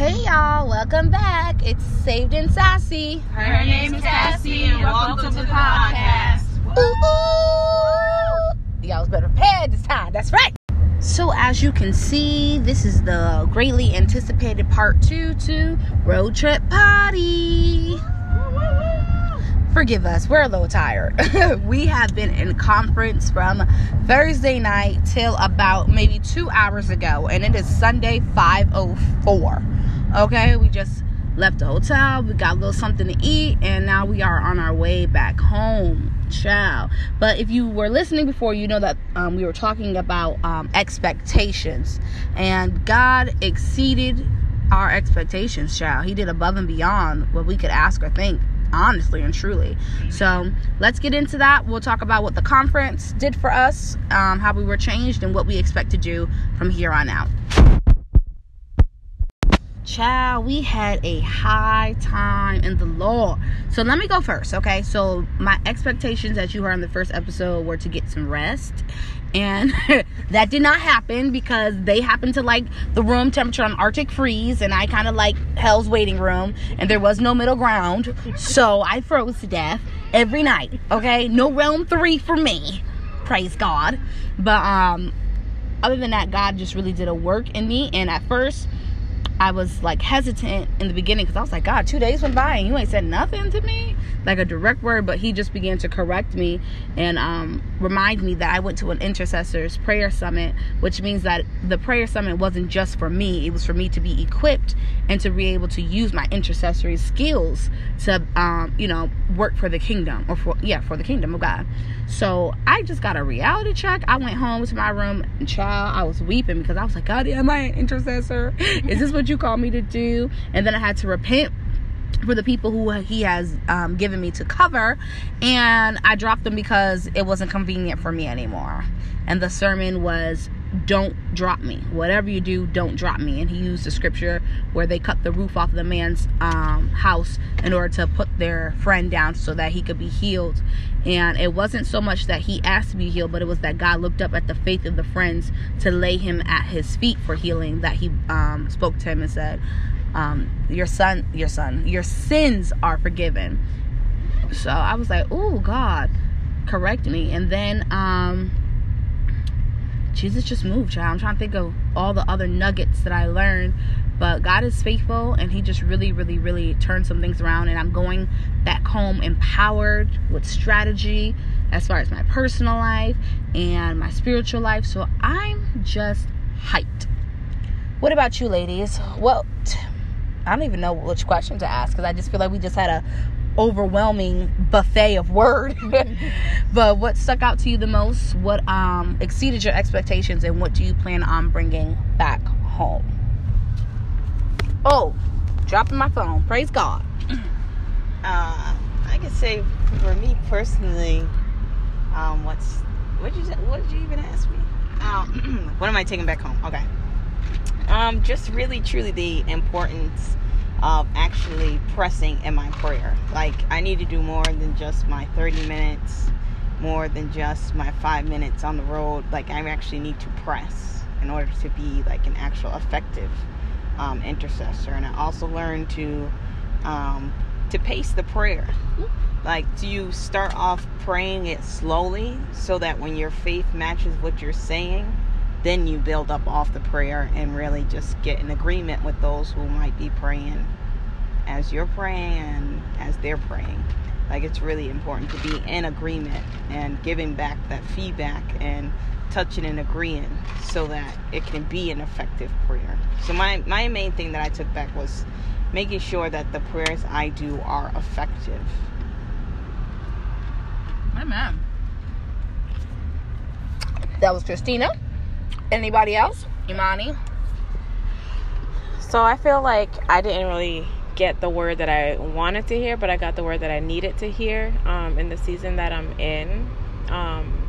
Hey y'all, welcome back. It's Saved and Sassy. Her name is Cassie, and welcome to the podcast. Ooh, ooh. Y'all was better prepared this time. That's right. So as you can see, this is the greatly anticipated part two to Road Trip Party. Forgive us, we're a little tired. we have been in conference from Thursday night till about maybe two hours ago, and it is Sunday 504. Okay, we just left the hotel, we got a little something to eat, and now we are on our way back home. Ciao. But if you were listening before, you know that um, we were talking about um, expectations, and God exceeded our expectations, child. He did above and beyond what we could ask or think honestly and truly. So let's get into that. We'll talk about what the conference did for us, um, how we were changed, and what we expect to do from here on out. Child, we had a high time in the Lord. So let me go first, okay? So my expectations, as you heard in the first episode, were to get some rest. And that did not happen because they happened to like the room temperature on Arctic freeze, and I kind of like Hell's waiting room, and there was no middle ground. So I froze to death every night, okay? No realm three for me. Praise God. But um other than that, God just really did a work in me. And at first, I was like hesitant in the beginning because I was like, God, two days went by and you ain't said nothing to me, like a direct word. But He just began to correct me and um, remind me that I went to an intercessors prayer summit, which means that the prayer summit wasn't just for me; it was for me to be equipped and to be able to use my intercessory skills to, um, you know, work for the kingdom or for yeah, for the kingdom of God. So I just got a reality check. I went home to my room and child, I was weeping because I was like, God, am I an intercessor? Is this what you call me to do? And then I had to repent for the people who he has um, given me to cover and i dropped them because it wasn't convenient for me anymore and the sermon was don't drop me whatever you do don't drop me and he used the scripture where they cut the roof off the man's um, house in order to put their friend down so that he could be healed and it wasn't so much that he asked to be healed but it was that god looked up at the faith of the friends to lay him at his feet for healing that he um, spoke to him and said um, your son, your son, your sins are forgiven. So I was like, oh God, correct me. And then um, Jesus just moved. I'm trying to think of all the other nuggets that I learned. But God is faithful and He just really, really, really turned some things around. And I'm going back home empowered with strategy as far as my personal life and my spiritual life. So I'm just hyped. What about you, ladies? What I don't even know which question to ask because I just feel like we just had a overwhelming buffet of word. but what stuck out to you the most? What um, exceeded your expectations, and what do you plan on bringing back home? Oh, dropping my phone. Praise God. Uh, I could say for me personally, um, what's what did you what did you even ask me? Um, what am I taking back home? Okay. Um, just really, truly the importance of actually pressing in my prayer. Like, I need to do more than just my 30 minutes, more than just my five minutes on the road. Like, I actually need to press in order to be like an actual effective um, intercessor. And I also learned to um, to pace the prayer. Like, do you start off praying it slowly so that when your faith matches what you're saying, then you build up off the prayer and really just get in agreement with those who might be praying as you're praying as they're praying. Like it's really important to be in agreement and giving back that feedback and touching and agreeing so that it can be an effective prayer. So my my main thing that I took back was making sure that the prayers I do are effective. Amen. That was Christina. Anybody else? Imani? So I feel like I didn't really get the word that I wanted to hear, but I got the word that I needed to hear um, in the season that I'm in. Um,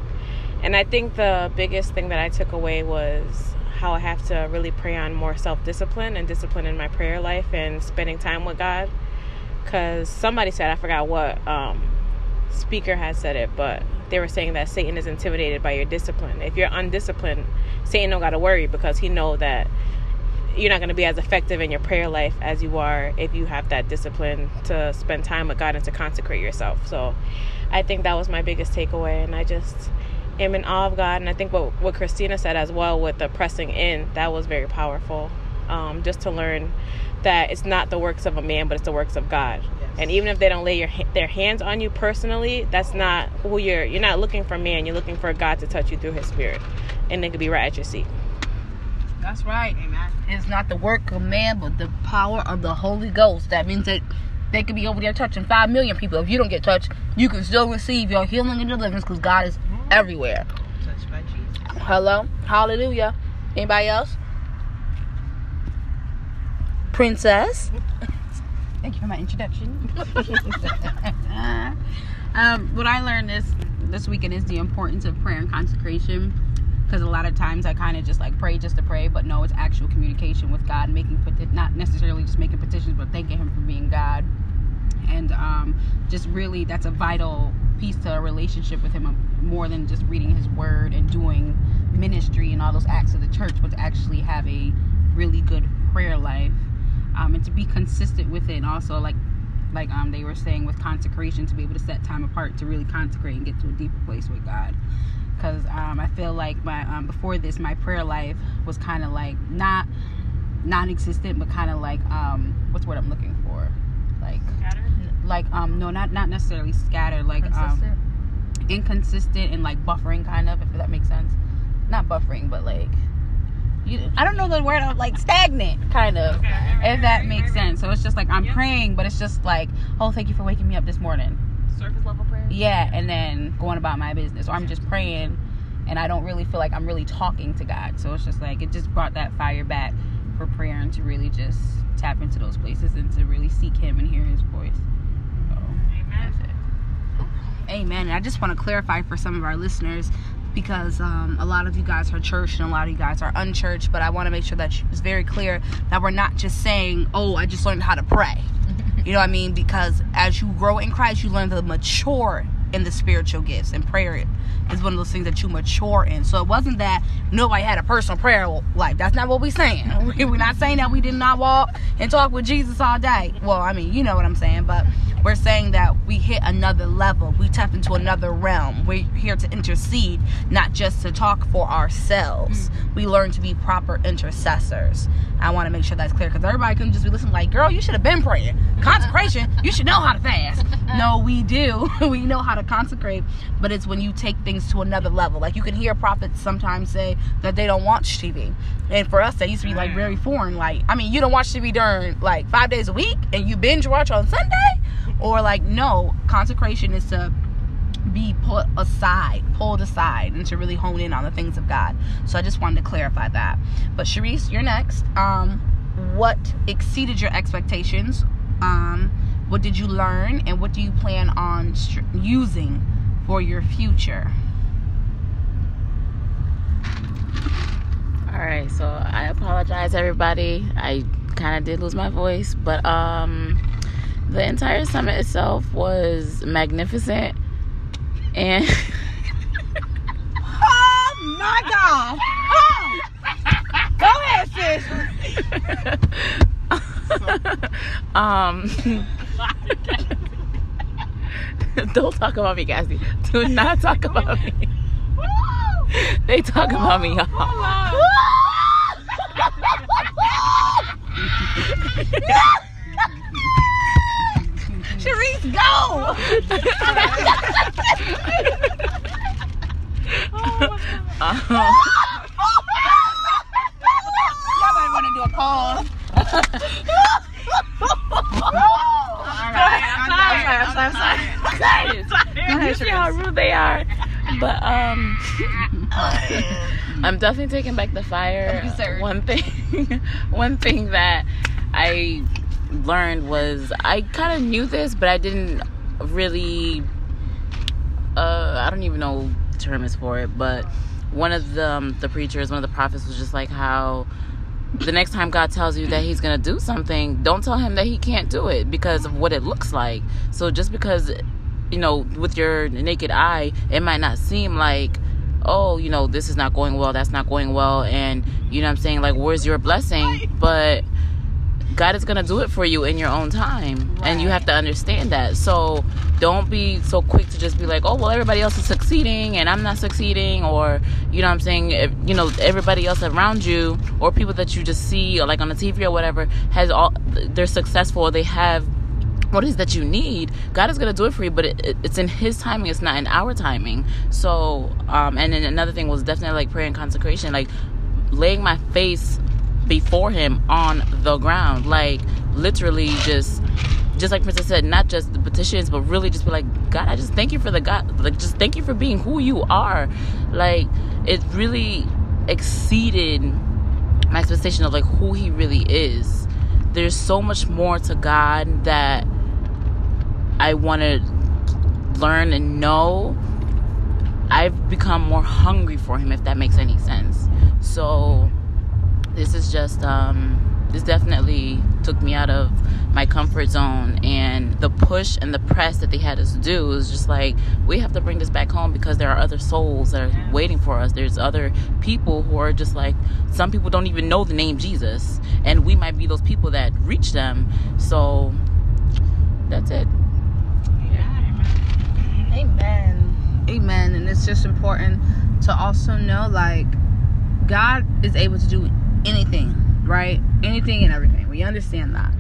and I think the biggest thing that I took away was how I have to really pray on more self discipline and discipline in my prayer life and spending time with God. Because somebody said, I forgot what um, speaker had said it, but they were saying that Satan is intimidated by your discipline. If you're undisciplined, Satan don't got to worry because he know that you're not going to be as effective in your prayer life as you are if you have that discipline to spend time with God and to consecrate yourself. So I think that was my biggest takeaway. And I just am in awe of God. And I think what, what Christina said as well with the pressing in, that was very powerful. Um, just to learn that it's not the works of a man, but it's the works of God. Yes. And even if they don't lay your their hands on you personally, that's not who you're. You're not looking for man. You're looking for God to touch you through His Spirit, and they could be right at your seat. That's right. Amen. It's not the work of man, but the power of the Holy Ghost. That means that they could be over there touching five million people. If you don't get touched, you can still receive your healing and deliverance because God is mm-hmm. everywhere. Touched by Jesus. Hello, Hallelujah. Anybody else? Princess. Thank you for my introduction. um, what I learned this this weekend is the importance of prayer and consecration. Because a lot of times I kind of just like pray just to pray, but no, it's actual communication with God, making not necessarily just making petitions, but thanking Him for being God, and um, just really that's a vital piece to a relationship with Him, um, more than just reading His Word and doing ministry and all those acts of the church, but to actually have a really good prayer life, um, and to be consistent with it, and also like like um they were saying with consecration to be able to set time apart to really consecrate and get to a deeper place with God. Because um, I feel like my um, before this my prayer life was kind of like not non-existent but kind of like um what's the word I'm looking for? Like scattered? like um no not not necessarily scattered like um inconsistent and like buffering kind of if that makes sense. Not buffering but like you, I don't know the word of like stagnant kind of if that makes sense. So it's just like I'm praying but it's just like oh thank you for waking me up this morning. Surface level prayer. yeah and then going about my business. Or i'm just praying and i don't really feel like i'm really talking to god. So it's just like it just brought that fire back for prayer and to really just tap into those places and to really seek him and hear his voice. So, it. amen. And i just want to clarify for some of our listeners because um, a lot of you guys are church and a lot of you guys are unchurched but i want to make sure that it's very clear that we're not just saying oh i just learned how to pray you know what I mean? Because as you grow in Christ, you learn to mature in the spiritual gifts, and prayer is one of those things that you mature in. So it wasn't that nobody had a personal prayer life. That's not what we're saying. We're not saying that we did not walk and talk with Jesus all day. Well, I mean, you know what I'm saying, but we're saying that we hit another level. We tap into another realm. We're here to intercede, not just to talk for ourselves. Mm. We learn to be proper intercessors. I want to make sure that's clear because everybody can just be listening like, girl, you should have been praying. Consecration, you should know how to fast. No, we do. we know how to consecrate, but it's when you take things to another level. Like you can hear prophets sometimes say that they don't watch TV. And for us, that used to be like very mm. foreign. Like, I mean, you don't watch TV during like five days a week and you binge watch on Sunday? Or like, no, consecration is to be put aside, pulled aside, and to really hone in on the things of God. So I just wanted to clarify that. But Sharice, you're next. Um, what exceeded your expectations? Um, what did you learn, and what do you plan on str- using for your future? All right, so I apologize, everybody. I kind of did lose my voice, but um, the entire summit itself was magnificent, and Oh my God! Oh. Go ahead, sis. um, don't talk about me, Cassie. Do not talk about me. They talk about me, y'all. Sharice, go! Somebody want to do a pause. I'm sorry, I'm sorry. You see how rude they are. But um I'm definitely taking back the fire. One thing one thing that I learned was I kind of knew this, but I didn't really uh I don't even know the term is for it, but one of the um, the preachers, one of the prophets was just like how the next time God tells you that he's to do something, don't tell him that he can't do it because of what it looks like. So just because you know, with your naked eye, it might not seem like oh, you know, this is not going well, that's not going well, and you know I'm saying, like, where's your blessing? But God is gonna do it for you in your own time, right. and you have to understand that. So don't be so quick to just be like, oh, well, everybody else is succeeding and I'm not succeeding, or you know what I'm saying, if, you know, everybody else around you or people that you just see, or like on the TV or whatever, has all they're successful, they have what is that you need god is going to do it for you but it, it, it's in his timing it's not in our timing so um and then another thing was definitely like prayer and consecration like laying my face before him on the ground. Like literally just just like princess said not just the petitions but really just be like god i just thank you for the god like just thank you for being who you are. Like it really exceeded my expectation of like who he really is. There's so much more to god that I want to learn and know, I've become more hungry for him, if that makes any sense. So, this is just, um, this definitely took me out of my comfort zone. And the push and the press that they had us do was just like we have to bring this back home because there are other souls that are waiting for us. There's other people who are just like some people don't even know the name jesus. And we might be those people that reach them. So that's it. Amen. Amen. And it's just important to also know like God is able to do anything, right? Anything and everything. We understand that.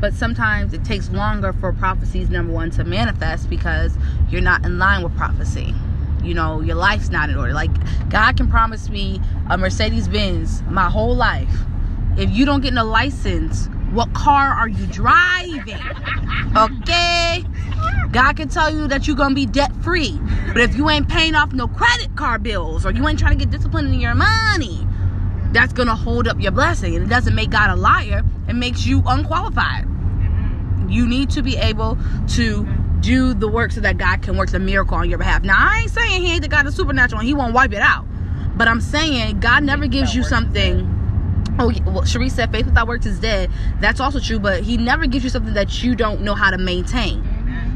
But sometimes it takes longer for prophecies, number one, to manifest because you're not in line with prophecy. You know, your life's not in order. Like, God can promise me a Mercedes Benz my whole life. If you don't get a license, what car are you driving? Okay? God can tell you that you're gonna be debt free. But if you ain't paying off no credit card bills or you ain't trying to get disciplined in your money, that's gonna hold up your blessing. And it doesn't make God a liar, it makes you unqualified. You need to be able to do the work so that God can work the miracle on your behalf. Now, I ain't saying He ain't the God of supernatural and He won't wipe it out. But I'm saying God never gives you something. Oh, well, Cherie said faith without works is dead. That's also true, but He never gives you something that you don't know how to maintain.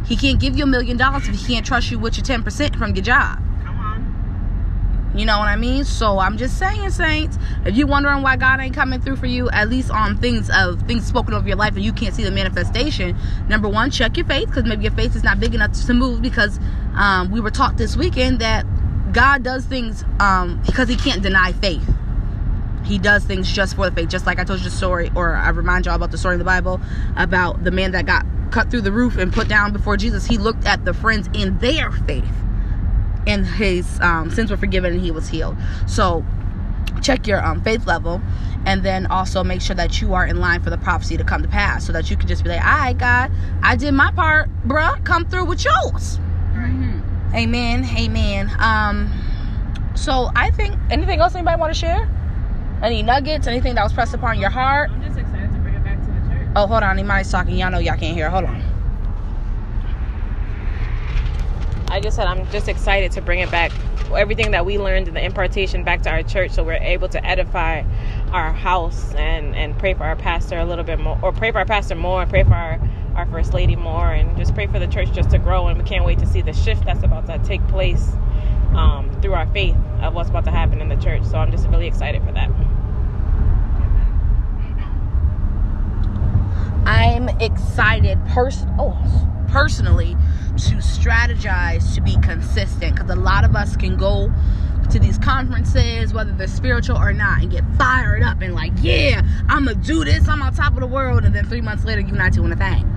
He can't give you a million dollars if he can't trust you with your 10% from your job. You know what I mean? So I'm just saying, saints, if you're wondering why God ain't coming through for you, at least on things of things spoken over your life and you can't see the manifestation, number one, check your faith because maybe your faith is not big enough to move because um, we were taught this weekend that God does things um, because he can't deny faith. He does things just for the faith. Just like I told you the story, or I remind y'all about the story in the Bible about the man that got cut through the roof and put down before Jesus, he looked at the friends in their faith. And his um, sins were forgiven and he was healed. So check your um, faith level and then also make sure that you are in line for the prophecy to come to pass so that you can just be like, all right, God, I did my part, bruh. Come through with yours. Mm-hmm. Amen. Amen. Um, so I think anything else anybody want to share? Any nuggets? Anything that was pressed upon your heart? I'm just excited to bring it back to the church. Oh, hold on. Imani's talking. Y'all know y'all can't hear. Hold on. I just said I'm just excited to bring it back, everything that we learned in the impartation back to our church, so we're able to edify our house and and pray for our pastor a little bit more, or pray for our pastor more, and pray for our our first lady more, and just pray for the church just to grow. And we can't wait to see the shift that's about to take place um, through our faith of what's about to happen in the church. So I'm just really excited for that. I'm excited pers- oh, personally to strategize to be consistent because a lot of us can go to these conferences, whether they're spiritual or not, and get fired up and like, yeah, I'm gonna do this, I'm on top of the world, and then three months later, you're not doing a thing.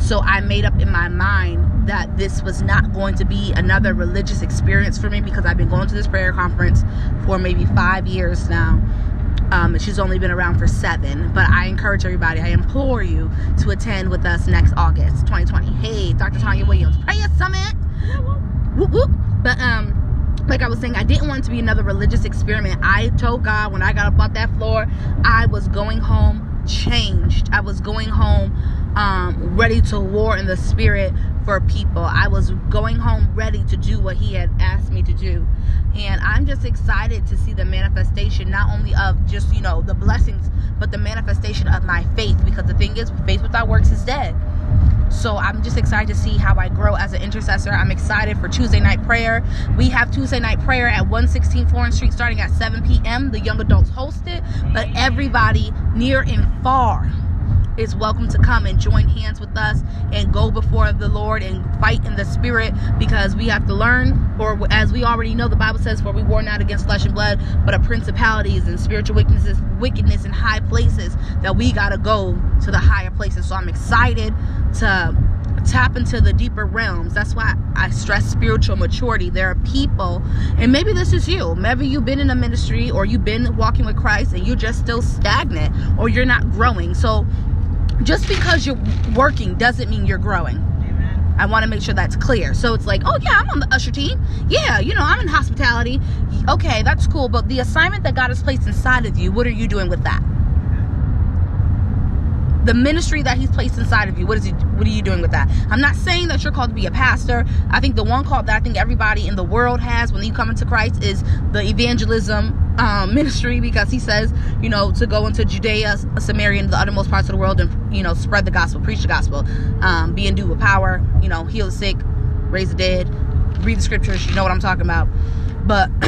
So I made up in my mind that this was not going to be another religious experience for me because I've been going to this prayer conference for maybe five years now um, she's only been around for seven, but I encourage everybody, I implore you to attend with us next August 2020. Hey, Dr. Tanya Williams, Prayer Summit. Whoop. But, um, like I was saying, I didn't want it to be another religious experiment. I told God when I got up off that floor, I was going home changed. I was going home um, ready to war in the spirit for people. I was going home ready to do what He had asked me to do. And I'm just excited to see the manifestation, not only of just, you know, the blessings, but the manifestation of my faith. Because the thing is, faith without works is dead. So I'm just excited to see how I grow as an intercessor. I'm excited for Tuesday night prayer. We have Tuesday night prayer at 116 Florence Street starting at 7 p.m. The young adults host it, but everybody near and far is welcome to come and join hands with us and go before the Lord and fight in the spirit because we have to learn, or as we already know, the Bible says, For we war not against flesh and blood, but of principalities and spiritual wickednesses, wickedness in high places that we gotta go to the higher places. So I'm excited to tap into the deeper realms. That's why I stress spiritual maturity. There are people, and maybe this is you. Maybe you've been in a ministry or you've been walking with Christ and you're just still stagnant or you're not growing. So just because you're working doesn't mean you're growing. I want to make sure that's clear. So it's like, oh yeah, I'm on the usher team. Yeah, you know, I'm in hospitality. Okay, that's cool. But the assignment that God has placed inside of you, what are you doing with that? The ministry that he's placed inside of you. What is he what are you doing with that? I'm not saying that you're called to be a pastor. I think the one call that i think everybody in the world has when you come into christ is the evangelism um, ministry because he says you know to go into judea samaria and the uttermost parts of the world and you know spread the gospel preach the gospel um, be endued with power you know heal the sick raise the dead. Read the scriptures you know what i'm talking about. But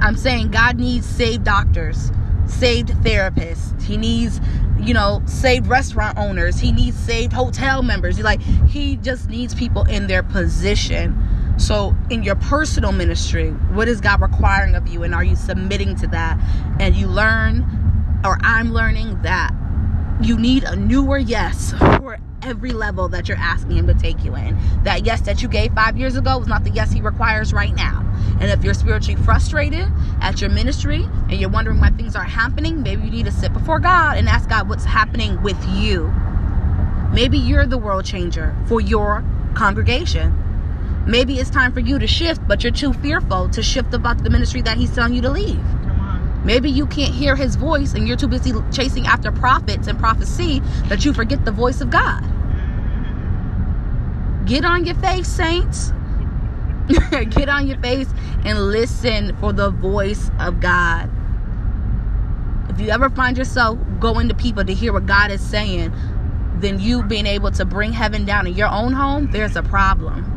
i'm saying god needs saved doctors saved therapists. He needs you know, saved restaurant owners. He needs saved hotel members. Like he just needs people in their position. So in your personal ministry, what is God requiring of you and are you submitting to that? And you learn or I'm learning that you need a newer yes for every level that you're asking him to take you in. That yes that you gave 5 years ago was not the yes he requires right now. And if you're spiritually frustrated at your ministry and you're wondering why things aren't happening, maybe you need to sit before God and ask God what's happening with you. Maybe you're the world changer for your congregation. Maybe it's time for you to shift, but you're too fearful to shift about the ministry that He's telling you to leave. Maybe you can't hear His voice and you're too busy chasing after prophets and prophecy that you forget the voice of God. Get on your face, saints. Get on your face and listen for the voice of God. If you ever find yourself going to people to hear what God is saying, then you being able to bring heaven down in your own home, there's a problem.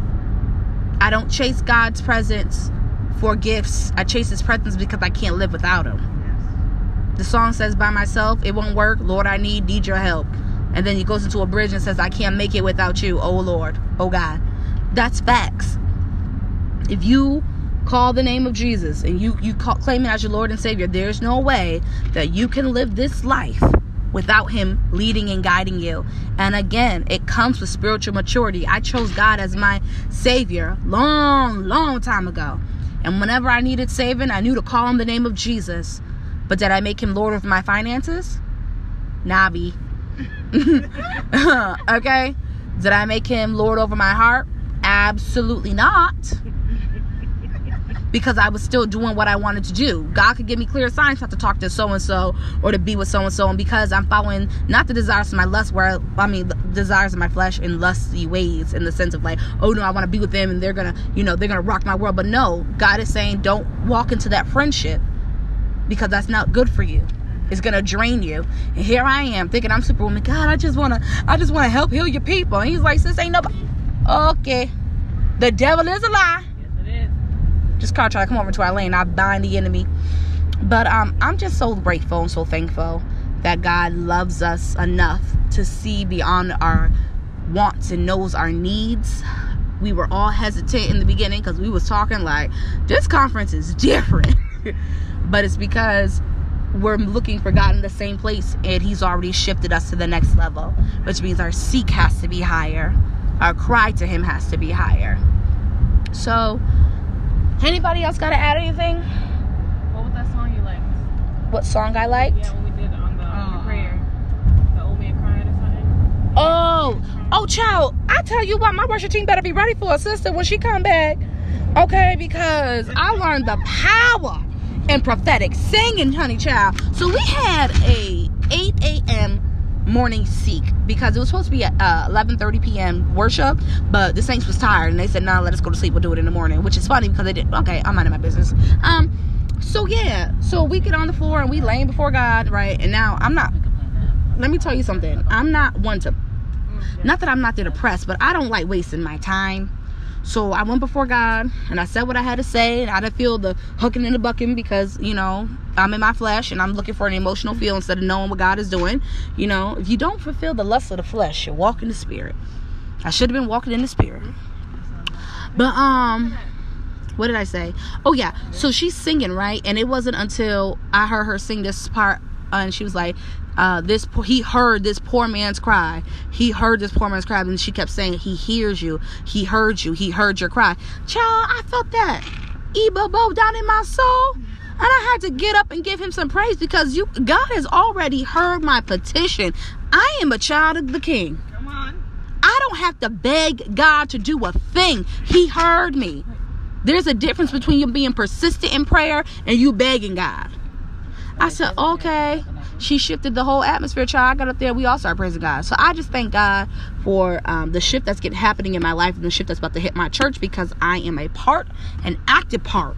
I don't chase God's presence for gifts. I chase his presence because I can't live without him. The song says by myself, it won't work. Lord, I need need your help. And then he goes into a bridge and says, I can't make it without you. Oh Lord. Oh God. That's facts if you call the name of Jesus and you you call, claim it as your Lord and Savior, there's no way that you can live this life without him leading and guiding you. And again, it comes with spiritual maturity. I chose God as my savior long, long time ago. And whenever I needed saving, I knew to call on the name of Jesus. But did I make him Lord of my finances? Nabi. okay? Did I make him Lord over my heart? Absolutely not because I was still doing what I wanted to do. God could give me clear signs not to talk to so and so or to be with so and so, and because I'm following not the desires of my lust, where I mean the desires of my flesh in lusty ways, in the sense of like, oh no, I want to be with them and they're gonna, you know, they're gonna rock my world. But no, God is saying don't walk into that friendship because that's not good for you. It's gonna drain you. And here I am thinking I'm superwoman. God, I just wanna, I just wanna help heal your people. And He's like, sis, ain't nobody. Okay, the devil is a lie just car try to come over to our lane. I bind the enemy. But um, I'm just so grateful and so thankful that God loves us enough to see beyond our wants and knows our needs. We were all hesitant in the beginning because we was talking like this conference is different. but it's because we're looking for God in the same place and he's already shifted us to the next level, which means our seek has to be higher. Our cry to him has to be higher. So Anybody else got to add anything? What was that song you liked? What song I liked? Yeah, when we did on the, on the prayer. The old man crying or something. Oh, uh-huh. oh, child! I tell you what, my worship team better be ready for a sister when she come back. Okay, because I learned the power in prophetic singing, honey child. So we had a 8 a.m morning seek because it was supposed to be at uh, 11:30 p.m. worship, but the saints was tired and they said, "Nah, let us go to sleep. We'll do it in the morning." Which is funny because they did. Okay, I'm of my business. Um, so yeah, so we get on the floor and we laying before God, right? And now I'm not. Let me tell you something. I'm not one to Not that I'm not there to press, but I don't like wasting my time. So I went before God and I said what I had to say. And I didn't feel the hooking and the bucking because, you know, I'm in my flesh and I'm looking for an emotional feel instead of knowing what God is doing. You know, if you don't fulfill the lust of the flesh, you walk in the spirit. I should have been walking in the spirit. But, um, what did I say? Oh, yeah. So she's singing, right? And it wasn't until I heard her sing this part and she was like, uh, this he heard this poor man's cry. He heard this poor man's cry, and she kept saying, "He hears you. He heard you. He heard your cry." Child, I felt that ebobo down in my soul, and I had to get up and give him some praise because you, God has already heard my petition. I am a child of the King. Come on. I don't have to beg God to do a thing. He heard me. There's a difference between you being persistent in prayer and you begging God. I said, okay. She shifted the whole atmosphere, child. I got up there. We all started praising God. So I just thank God for um, the shift that's getting happening in my life and the shift that's about to hit my church because I am a part, an active part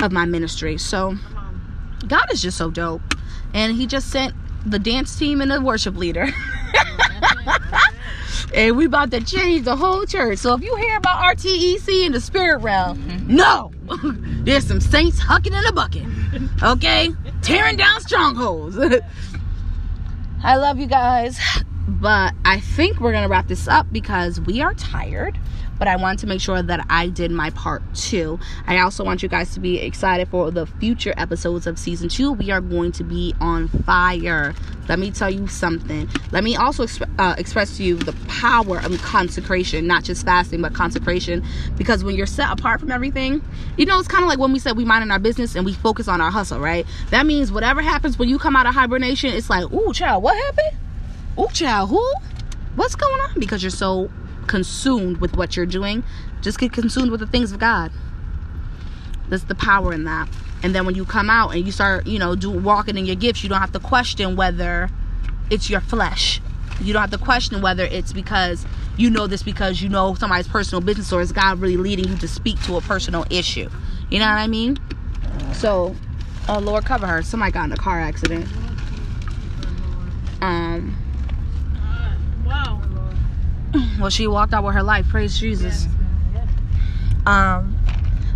of my ministry. So God is just so dope. And He just sent the dance team and the worship leader. and we about to change the whole church. So if you hear about RTEC in the spirit realm, no, there's some saints hucking in a bucket. Okay, tearing down strongholds. I love you guys, but I think we're gonna wrap this up because we are tired but I want to make sure that I did my part too. I also want you guys to be excited for the future episodes of season two. We are going to be on fire. Let me tell you something. Let me also exp- uh, express to you the power of consecration, not just fasting, but consecration. Because when you're set apart from everything, you know, it's kind of like when we said we mind in our business and we focus on our hustle, right? That means whatever happens when you come out of hibernation, it's like, ooh, child, what happened? Ooh, child, who? What's going on? Because you're so consumed with what you're doing. Just get consumed with the things of God. That's the power in that. And then when you come out and you start, you know, do walking in your gifts, you don't have to question whether it's your flesh. You don't have to question whether it's because you know this because you know somebody's personal business or is God really leading you to speak to a personal issue. You know what I mean? So, oh Lord, cover her. Somebody got in a car accident. Um. Well, she walked out with her life. Praise Jesus. Um,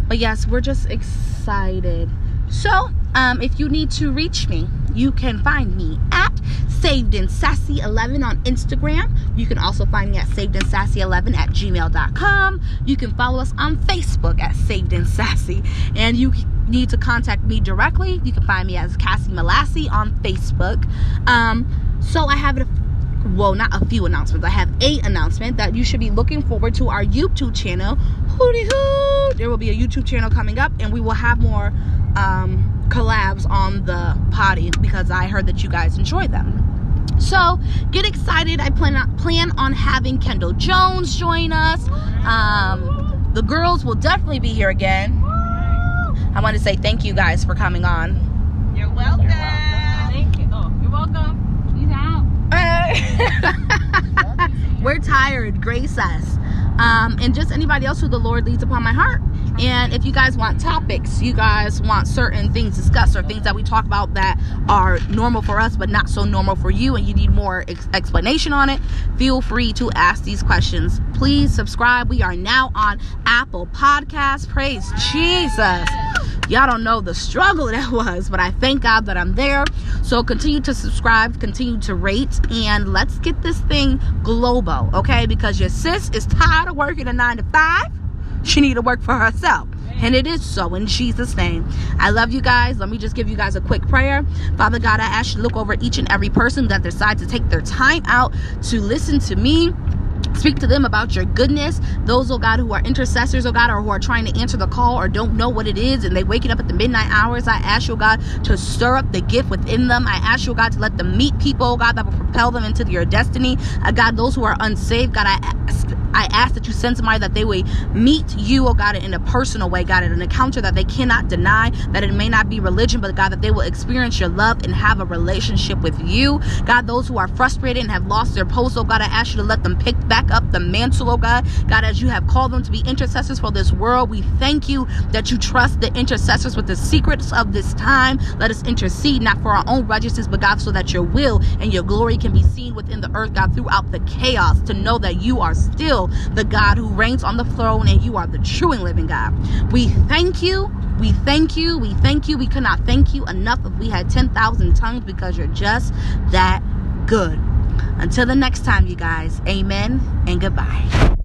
but yes, we're just excited. So, um, if you need to reach me, you can find me at Saved and Sassy 11 on Instagram. You can also find me at Saved and Sassy 11 at gmail.com. You can follow us on Facebook at Saved and Sassy. And you need to contact me directly. You can find me as Cassie Malassi on Facebook. Um, so I have a well, not a few announcements. I have a announcement that you should be looking forward to our YouTube channel. Hooty hoot! There will be a YouTube channel coming up, and we will have more um, collabs on the potty because I heard that you guys enjoy them. So get excited! I plan on, plan on having Kendall Jones join us. Um, the girls will definitely be here again. I want to say thank you guys for coming on. You're welcome. Thank you. Oh, you're welcome. She's out. We're tired. Grace us. Um, and just anybody else who the Lord leads upon my heart. And if you guys want topics, you guys want certain things discussed or things that we talk about that are normal for us but not so normal for you, and you need more ex- explanation on it, feel free to ask these questions. Please subscribe. We are now on Apple Podcasts. Praise Jesus. Y'all don't know the struggle that was, but I thank God that I'm there. So continue to subscribe, continue to rate, and let's get this thing global, okay? Because your sis is tired of working a nine to five. She need to work for herself. And it is so in Jesus' name. I love you guys. Let me just give you guys a quick prayer. Father God, I ask you to look over each and every person that decides to take their time out to listen to me Speak to them about your goodness. Those, oh God, who are intercessors, oh God, or who are trying to answer the call or don't know what it is and they waking up at the midnight hours. I ask you, oh God, to stir up the gift within them. I ask you, oh God, to let them meet people, oh God, that will propel them into your destiny. Uh, God, those who are unsaved, God, I ask I ask that you send somebody that they will meet you, oh God, in a personal way, God, in an encounter that they cannot deny, that it may not be religion, but God, that they will experience your love and have a relationship with you. God, those who are frustrated and have lost their post, oh God, I ask you to let them pick back up the mantle, oh God. God, as you have called them to be intercessors for this world, we thank you that you trust the intercessors with the secrets of this time. Let us intercede, not for our own righteousness, but God, so that your will and your glory can be seen within the earth, God, throughout the chaos, to know that you are still the God who reigns on the throne and you are the true and living God. We thank you. We thank you. We thank you. We could not thank you enough if we had 10,000 tongues because you're just that good. Until the next time, you guys, amen and goodbye.